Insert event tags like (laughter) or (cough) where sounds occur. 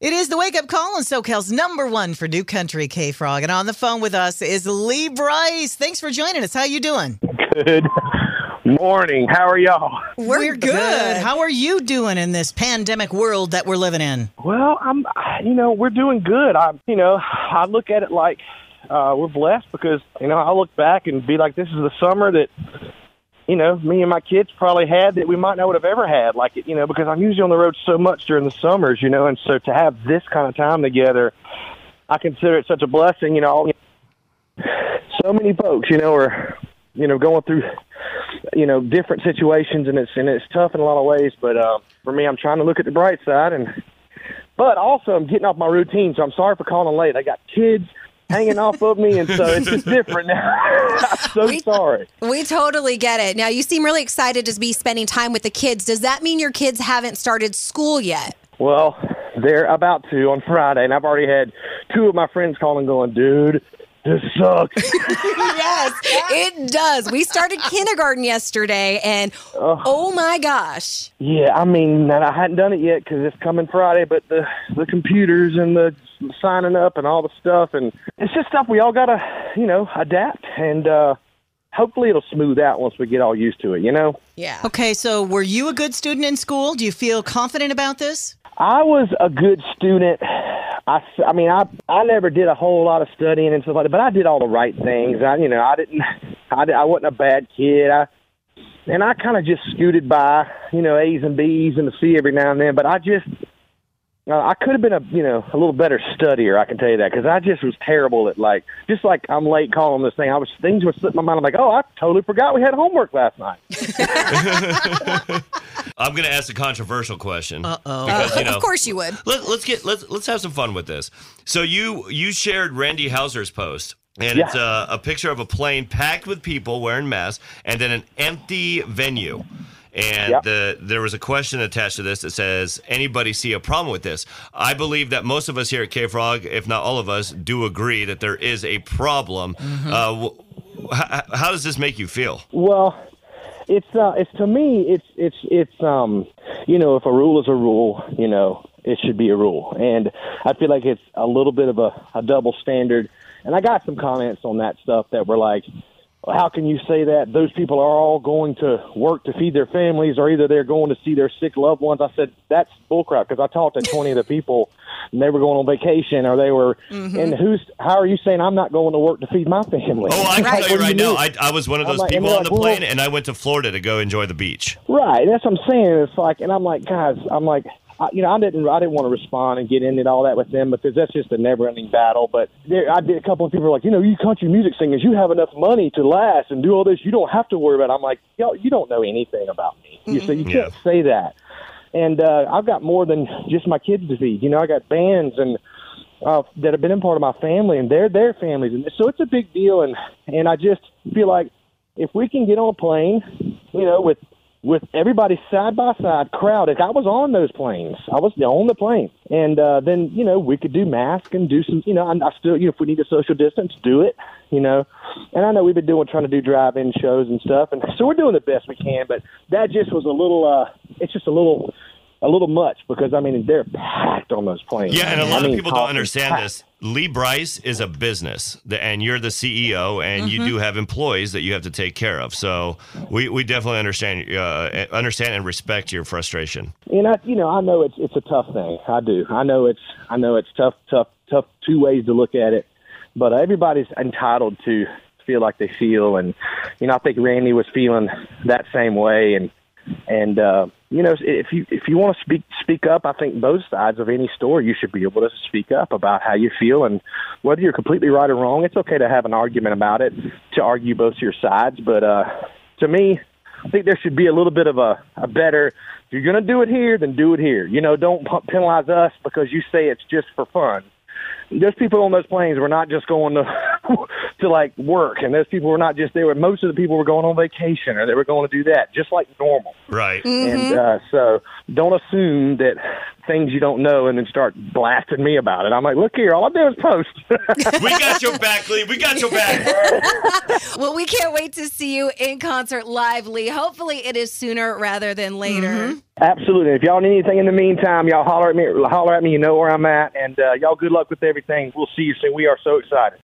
It is the wake up call on SoCal's number one for New Country K Frog. And on the phone with us is Lee Brice. Thanks for joining us. How you doing? Good morning. How are y'all? We're, good. How are you doing in this pandemic world that we're living in? Well, I'm. You know, we're doing good. I, you know, I look at it like uh, we're blessed because you know I look back and be like, this is the summer that you know me and my kids probably had that we might not would have ever had. Like you know, because I'm usually on the road so much during the summers, you know, and so to have this kind of time together, I consider it such a blessing. You know, so many folks, you know, are you know going through you know different situations and it's and it's tough in a lot of ways but uh for me i'm trying to look at the bright side and but also i'm getting off my routine so i'm sorry for calling late i got kids hanging off of me and so it's just different now i'm (laughs) so We- sorry We totally get it. Now, you seem really excited to be spending time with the kids. Does that mean your kids haven't started school yet? well they're about to on friday and i've already had two of my friends calling going dude this sucks (laughs) yes, it does. We started kindergarten yesterday, and oh my gosh. Yeah, I mean, and I hadn't done it yet because it's coming Friday, but the the computers and the signing up and all the stuff, and it's just stuff we all gotta, you know, adapt, and uh hopefully it'll smooth out once we get all used to it. You know, Yeah. Okay, so were you a good student in school? Do you feel confident about this? I was a good student. I, s- I mean, I I never did a whole lot of studying and stuff like that, but I did all the right things. I, you know, I didn't, (laughs) I, di- I wasn't a bad kid. I, and I kind of just scooted by, you know, A's and B's and the C every now and then. But I just, uh, I could have been a, you know, a little better studier. I can tell you that because I just was terrible at like, just like I'm late calling this thing. I was things were slipping my mind. I'm like, oh, I totally forgot we had homework last night. (laughs) (laughs) I'm going to ask a controversial question. Uh oh. Because, you know, of course you would. Let, let's get let's let's have some fun with this. So you you shared Randy Houser's post, and Yeah. it's a, a picture of a plane packed with people wearing masks, and then an empty venue. And Yep. the, there was a question attached to this that says, "Anybody see a problem with this?" I believe that most of us here at K Frog, if not all of us, do agree that there is a problem. Uh, wh- how, how does this make you feel? Well, it's uh, it's to me, it's it's it's um, you know, if a rule is a rule, you know, it should be a rule, and I feel like it's a little bit of a, a double standard. And I got some comments on that stuff that were like, "How can you say that? Those people are all going to work to feed their families, or either they're going to see their sick loved ones." I said, "That's bullcrap," because I talked to twenty of the people, and they were going on vacation, or they were. Mm-hmm. And who's? How are you saying I'm not going to work to feed my family? Oh, I can Like, tell you what do right now. I, I was one of those like- people on they're the plane, well- and I went to Florida to go enjoy the beach. Right. That's what I'm saying. It's like, and I'm like, guys, I'm like, I, you know, I didn't, I didn't want to respond and get into all that with them because that's just a never-ending battle. But there, I did a couple of people were like, you know, you country music singers, you have enough money to last and do all this. You don't have to worry about. It. I'm like, yo, you don't know anything about me. You say you can't say that. And uh, I've got more than just my kids to feed. You know, I got bands and uh, that have been in part of my family, and they're their families, and so it's a big deal. And and I just feel like if we can get on a plane, you know, with with everybody side by side, crowded. I was on those planes. I was on the plane, and uh, then you know we could do mask and do some. You know, I, I still, you know, if we need to social distance, do it. You know, and I know we've been doing trying to do drive-in shows and stuff, and so we're doing the best we can. But that just was a little. uh It's just a little. A little much because I mean they're packed on those planes. Yeah, and a lot mean, of people don't understand packed. this. Lee Brice is a business, and you're the CEO, and you do have employees that you have to take care of. So we, we definitely understand uh, understand and respect your frustration. And I, you know, I know it's it's a tough thing. I do. I know it's I know it's tough, tough, tough. Two ways to look at it, but everybody's entitled to feel like they feel, and you know, I think Randy was feeling that same way, and and uh, you know, if you if you want to speak speak up, I think both sides of any story you should be able to speak up about how you feel, and whether you're completely right or wrong. It's okay to have an argument about it, to argue both your sides, but uh, to me, I think there should be a little bit of a, a better. If you're going to do it here, then do it here. You know, don't penalize us because you say it's just for fun. Those people on those planes were not just going to (laughs) to like work, and those people were not just there. Most of the people were going on vacation or they were going to do that, just like normal. Right. And uh, so don't assume that things you don't know and then start blasting me about it. I'm like, look here, all I do is post. (laughs) we got your back, Lee. We got your back. (laughs) Well, we can't wait to see you in concert live, Lee. Hopefully, it is sooner rather than later. Absolutely. If y'all need anything in the meantime, y'all holler at me. Holler at me. You know where I'm at. And uh, y'all, good luck with everything. We'll see you soon. We are so excited.